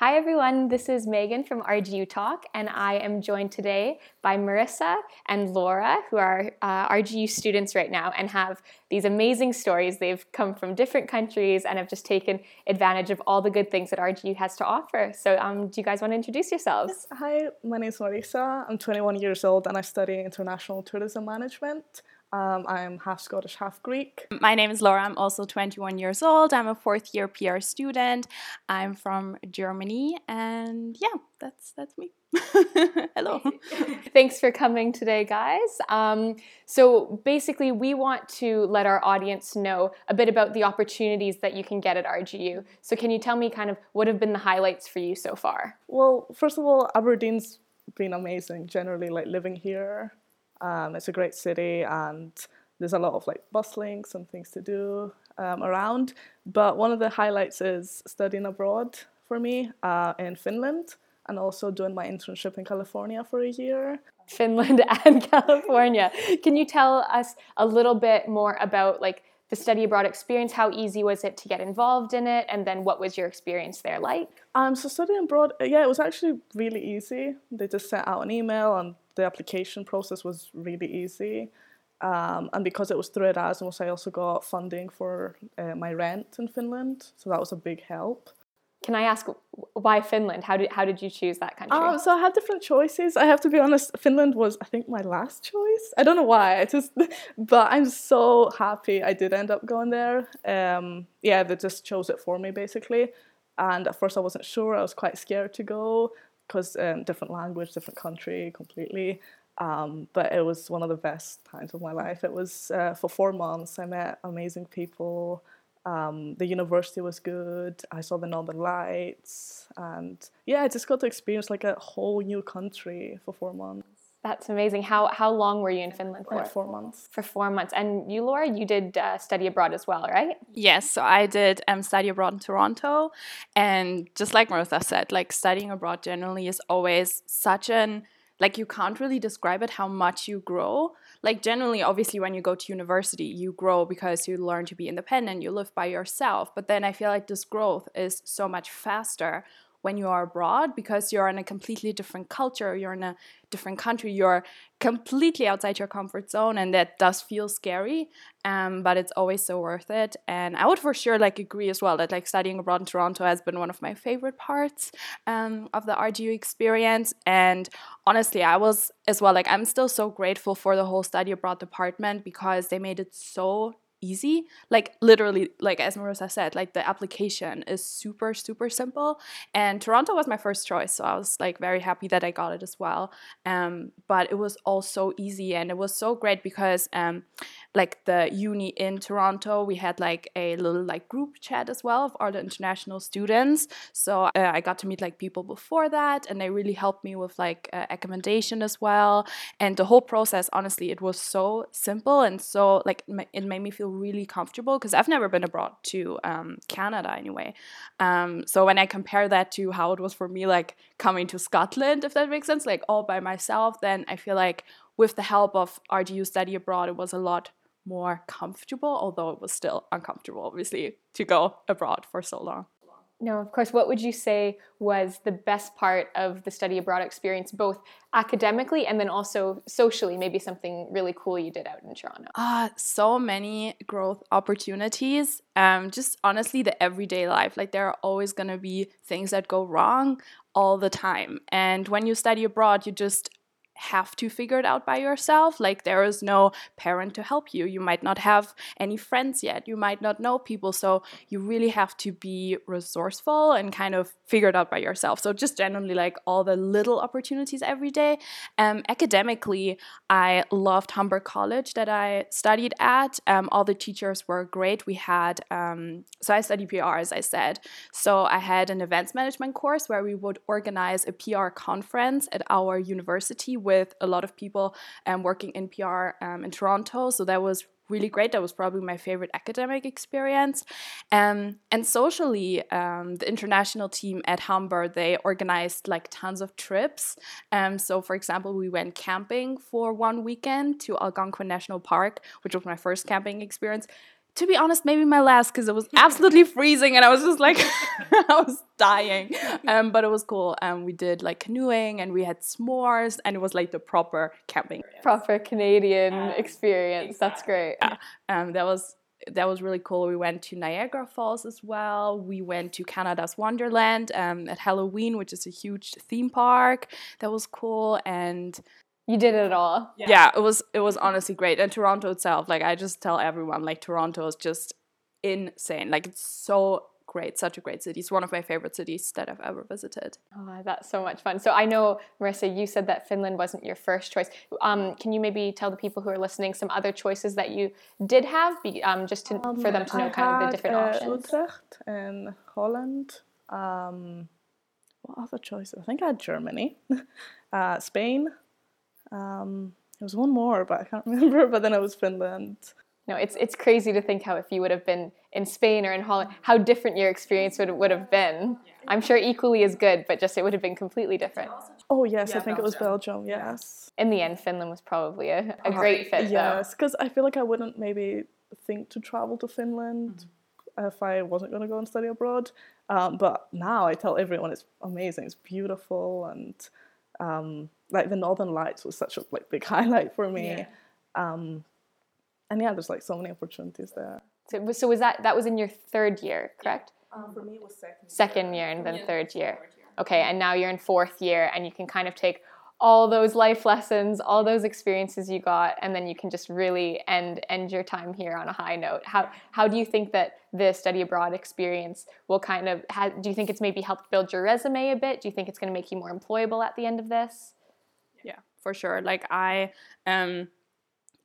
Hi everyone, this is Megan from RGU Talk, and I am joined today by Marissa and Laura, who are uh, RGU students right now and have these amazing stories. They've come from different countries and have just taken advantage of all the good things that RGU has to offer. So, um, do you guys want to introduce yourselves? Hi, my name is Marissa. I'm 21 years old and I study international tourism management. Um, I'm half Scottish, half Greek. My name is Laura. I'm also 21 years old. I'm a fourth year PR student. I'm from Germany, and yeah, that's that's me. Hello. Thanks for coming today, guys. Um, so basically, we want to let our audience know a bit about the opportunities that you can get at RGU. So can you tell me kind of what have been the highlights for you so far? Well, first of all, Aberdeen's been amazing. Generally, like living here um, it's a great city and there's a lot of like bus links and things to do um, around. But one of the highlights is studying abroad for me uh, in Finland and also doing my internship in California for a year. Finland and California. Can you tell us a little bit more about like the study abroad experience? How easy was it to get involved in it? And then what was your experience there like? Um, so studying abroad, yeah, it was actually really easy. They just sent out an email and the application process was really easy. Um, and because it was through Erasmus, I also got funding for uh, my rent in Finland, so that was a big help. Can I ask why Finland? How did how did you choose that country? Um, so I had different choices. I have to be honest. Finland was, I think, my last choice. I don't know why. I just, but I'm so happy I did end up going there. Um, yeah, they just chose it for me basically. And at first I wasn't sure. I was quite scared to go because um, different language, different country, completely. Um, but it was one of the best times of my life. It was uh, for four months. I met amazing people. Um, the university was good. I saw the Northern Lights, and yeah, I just got to experience like a whole new country for four months. That's amazing. How how long were you in Finland for? Four months. For four months. And you, Laura, you did uh, study abroad as well, right? Yes. So I did um, study abroad in Toronto, and just like Martha said, like studying abroad generally is always such an like you can't really describe it how much you grow like generally obviously when you go to university you grow because you learn to be independent you live by yourself but then i feel like this growth is so much faster when you are abroad because you're in a completely different culture, you're in a different country, you're completely outside your comfort zone, and that does feel scary. Um, but it's always so worth it. And I would for sure like agree as well that like studying abroad in Toronto has been one of my favorite parts um, of the RGU experience. And honestly, I was as well like I'm still so grateful for the whole study abroad department because they made it so easy. Like literally, like as Marissa said, like the application is super, super simple. And Toronto was my first choice. So I was like very happy that I got it as well. Um, but it was all so easy and it was so great because um like the uni in Toronto, we had like a little like group chat as well of all the international students. So uh, I got to meet like people before that, and they really helped me with like uh, accommodation as well. And the whole process, honestly, it was so simple and so like it made me feel really comfortable because I've never been abroad to um, Canada anyway. Um, so when I compare that to how it was for me, like coming to Scotland, if that makes sense, like all by myself, then I feel like with the help of RGU study abroad, it was a lot more comfortable, although it was still uncomfortable, obviously, to go abroad for so long. No, of course. What would you say was the best part of the study abroad experience, both academically and then also socially? Maybe something really cool you did out in Toronto. Ah, uh, so many growth opportunities. Um, just honestly, the everyday life. Like there are always gonna be things that go wrong all the time, and when you study abroad, you just have to figure it out by yourself. Like there is no parent to help you. You might not have any friends yet. You might not know people. So you really have to be resourceful and kind of figure it out by yourself. So just generally like all the little opportunities every day. Um, academically, I loved Humber College that I studied at. Um, all the teachers were great. We had, um, so I studied PR as I said. So I had an events management course where we would organize a PR conference at our university with a lot of people um, working in PR um, in Toronto. So that was really great. That was probably my favorite academic experience. Um, and socially, um, the international team at Humber, they organized like tons of trips. Um, so for example, we went camping for one weekend to Algonquin National Park, which was my first camping experience to be honest, maybe my last because it was absolutely freezing and I was just like, I was dying. Um, but it was cool. Um, we did like canoeing and we had s'mores and it was like the proper camping. Proper Canadian experience. That's great. Yeah. Um, that was that was really cool. We went to Niagara Falls as well. We went to Canada's Wonderland um, at Halloween, which is a huge theme park. That was cool and you did it all. Yeah. yeah, it was it was honestly great. And Toronto itself, like I just tell everyone, like Toronto is just insane. Like it's so great, such a great city. It's one of my favorite cities that I've ever visited. Oh, that's so much fun. So I know, Marissa, you said that Finland wasn't your first choice. Um, can you maybe tell the people who are listening some other choices that you did have, um, just to, um, for them to know I kind had, of the different uh, options? Utrecht in Holland. Um, what other choices? I think I had Germany, uh, Spain. Um, there was one more, but I can't remember. But then it was Finland. No, it's it's crazy to think how if you would have been in Spain or in Holland, how different your experience would would have been. I'm sure equally as good, but just it would have been completely different. Oh yes, I think it was Belgium. Yes. In the end, Finland was probably a, a great fit. Yes, because I feel like I wouldn't maybe think to travel to Finland if I wasn't going to go and study abroad. Um, but now I tell everyone it's amazing, it's beautiful, and um, like the Northern Lights was such a like big highlight for me. Um, and yeah, there's like so many opportunities there. So, so was that that was in your third year, correct? Um, for me, it was second. Second year and then third year. Okay, and now you're in fourth year, and you can kind of take all those life lessons, all those experiences you got, and then you can just really end end your time here on a high note. How how do you think that the study abroad experience will kind of ha- do you think it's maybe helped build your resume a bit? Do you think it's going to make you more employable at the end of this? Yeah, for sure. Like I um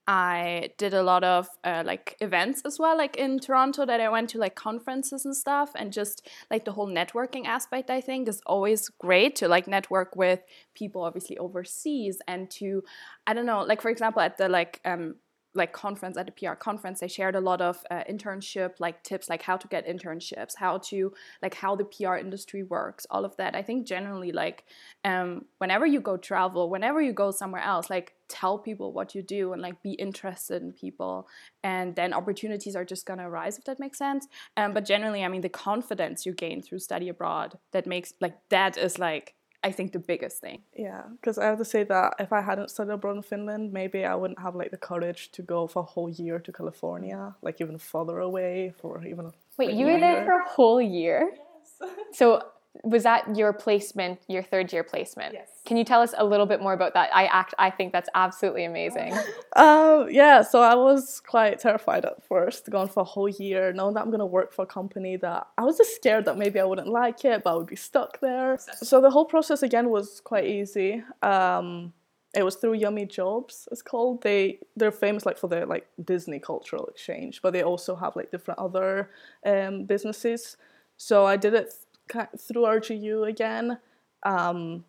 I did a lot of uh, like events as well, like in Toronto, that I went to like conferences and stuff, and just like the whole networking aspect. I think is always great to like network with people, obviously overseas, and to I don't know, like for example, at the like um, like conference at the PR conference, they shared a lot of uh, internship like tips, like how to get internships, how to like how the PR industry works, all of that. I think generally like um, whenever you go travel, whenever you go somewhere else, like tell people what you do and like be interested in people, and then opportunities are just gonna arise if that makes sense. Um, but generally, I mean, the confidence you gain through study abroad that makes like that is like I think the biggest thing. Yeah, because I have to say that if I hadn't studied abroad in Finland, maybe I wouldn't have like the courage to go for a whole year to California, like even further away for even. Wait, you were there for a whole year? Yes. so was that your placement, your third year placement? Yes. Can you tell us a little bit more about that? I act I think that's absolutely amazing. Um, yeah, so I was quite terrified at first, going for a whole year, knowing that I'm gonna work for a company that I was just scared that maybe I wouldn't like it, but I would be stuck there. So the whole process again was quite easy. Um, it was through Yummy Jobs. It's called. They they're famous like for their like Disney cultural exchange, but they also have like different other um, businesses. So I did it through RGU again. Um,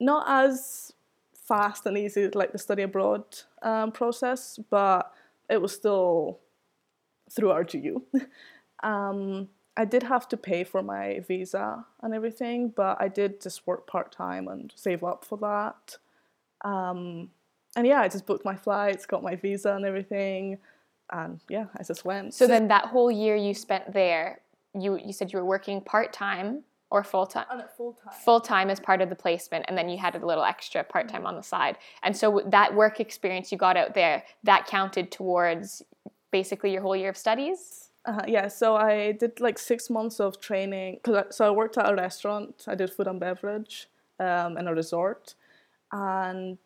not as fast and easy like the study abroad um, process, but it was still through RGU. um, I did have to pay for my visa and everything, but I did just work part time and save up for that. Um, and yeah, I just booked my flights, got my visa and everything, and yeah, I just went. So then that whole year you spent there, you you said you were working part time or full time? full time. Full time as part of the placement, and then you had a little extra part time on the side. And so that work experience you got out there that counted towards basically your whole year of studies. Uh, yeah, so I did like six months of training. Cause I, so I worked at a restaurant. I did food and beverage um, in a resort, and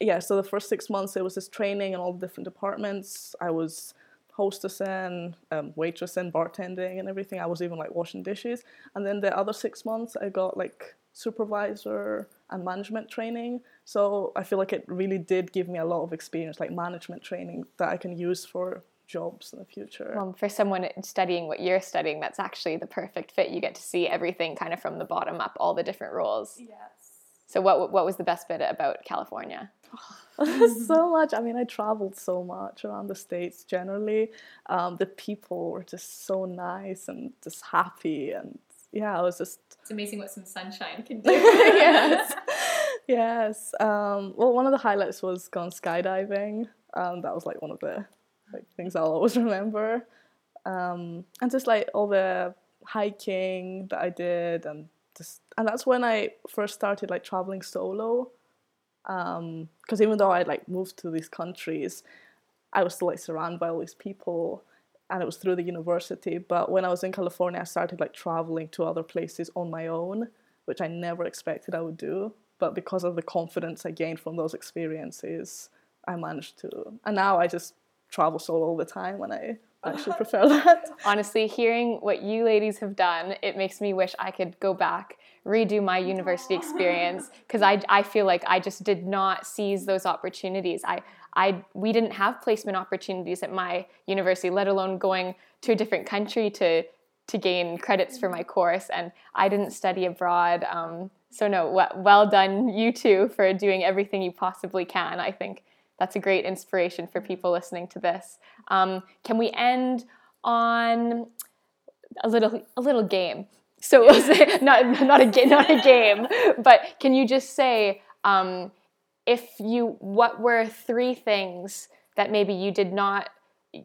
yeah, so the first six months it was this training in all the different departments. I was hostessing, um, waitressing, bartending, and everything. I was even like washing dishes. And then the other six months I got like supervisor and management training. So I feel like it really did give me a lot of experience, like management training that I can use for jobs in the future. Um, for someone studying what you're studying, that's actually the perfect fit. You get to see everything kind of from the bottom up, all the different roles. Yes. So what what was the best bit about California? so much. I mean, I traveled so much around the states. Generally, um, the people were just so nice and just happy, and yeah, I was just It's amazing what some sunshine can do. yes, yes. Um, well, one of the highlights was going skydiving. Um, that was like one of the like things I'll always remember. um, and just like all the hiking that I did, and just and that's when I first started like traveling solo. Because um, even though I like moved to these countries, I was still like surrounded by all these people, and it was through the university. But when I was in California, I started like traveling to other places on my own, which I never expected I would do. But because of the confidence I gained from those experiences, I managed to. And now I just travel solo all the time when I actually prefer that. Honestly, hearing what you ladies have done, it makes me wish I could go back, redo my university experience because I, I feel like I just did not seize those opportunities. I, I we didn't have placement opportunities at my university, let alone going to a different country to to gain credits for my course, and I didn't study abroad. Um, so no, well done you two for doing everything you possibly can. I think that's a great inspiration for people listening to this. Um, can we end on a little a little game? So we'll say not not a not a game, but can you just say um, if you what were three things that maybe you did not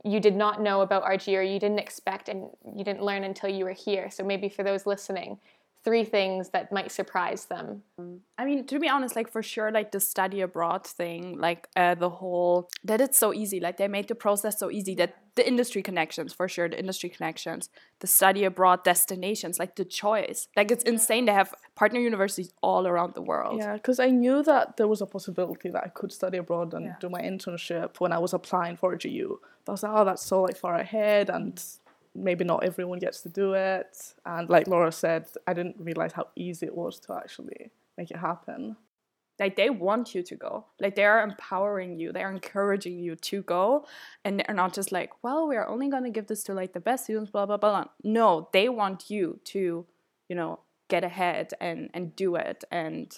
you did not know about RG or you didn't expect and you didn't learn until you were here. So maybe for those listening, three things that might surprise them? I mean, to be honest, like for sure, like the study abroad thing, like uh, the whole that it's so easy. Like they made the process so easy that the industry connections, for sure, the industry connections, the study abroad destinations, like the choice, like it's insane to have partner universities all around the world. Yeah, because I knew that there was a possibility that I could study abroad and yeah. do my internship when I was applying for RGU. But I was like, oh, that's so like far ahead and maybe not everyone gets to do it. And like Laura said, I didn't realize how easy it was to actually make it happen. Like they want you to go. Like they are empowering you. They're encouraging you to go. And they're not just like, well, we're only gonna give this to like the best students, blah blah blah. No, they want you to, you know, get ahead and and do it. And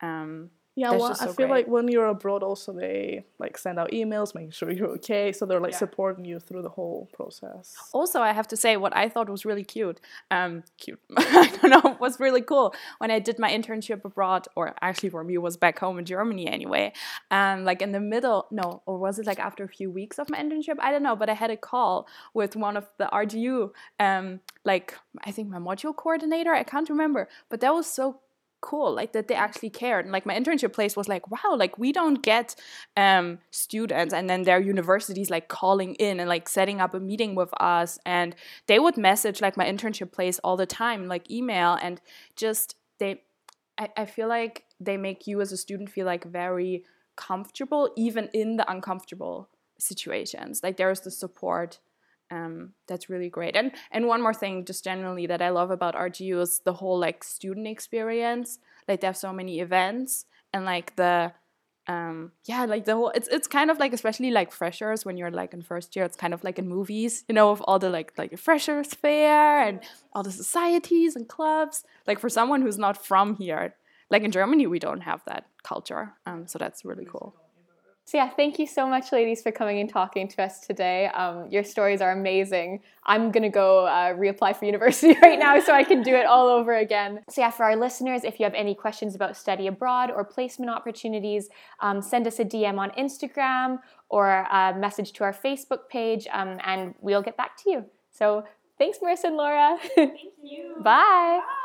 um yeah, well, so I feel great. like when you're abroad, also they like send out emails, making sure you're okay. So they're like yeah. supporting you through the whole process. Also, I have to say what I thought was really cute. Um, cute. I don't know. Was really cool when I did my internship abroad, or actually for me was back home in Germany anyway. Um, like in the middle, no, or was it like after a few weeks of my internship? I don't know. But I had a call with one of the RGU, um, like I think my module coordinator. I can't remember, but that was so cool like that they actually cared. And like my internship place was like wow like we don't get um students and then their universities like calling in and like setting up a meeting with us and they would message like my internship place all the time like email and just they I, I feel like they make you as a student feel like very comfortable even in the uncomfortable situations. Like there's the support um, that's really great. And and one more thing, just generally that I love about RGU is the whole like student experience. Like they have so many events and like the um yeah like the whole it's it's kind of like especially like freshers when you're like in first year it's kind of like in movies you know of all the like like freshers fair and all the societies and clubs like for someone who's not from here like in germany we don't have that culture um so that's really cool so, yeah, thank you so much, ladies, for coming and talking to us today. Um, your stories are amazing. I'm going to go uh, reapply for university right now so I can do it all over again. So, yeah, for our listeners, if you have any questions about study abroad or placement opportunities, um, send us a DM on Instagram or a message to our Facebook page, um, and we'll get back to you. So, thanks, Marissa and Laura. Thank you. Bye. Bye.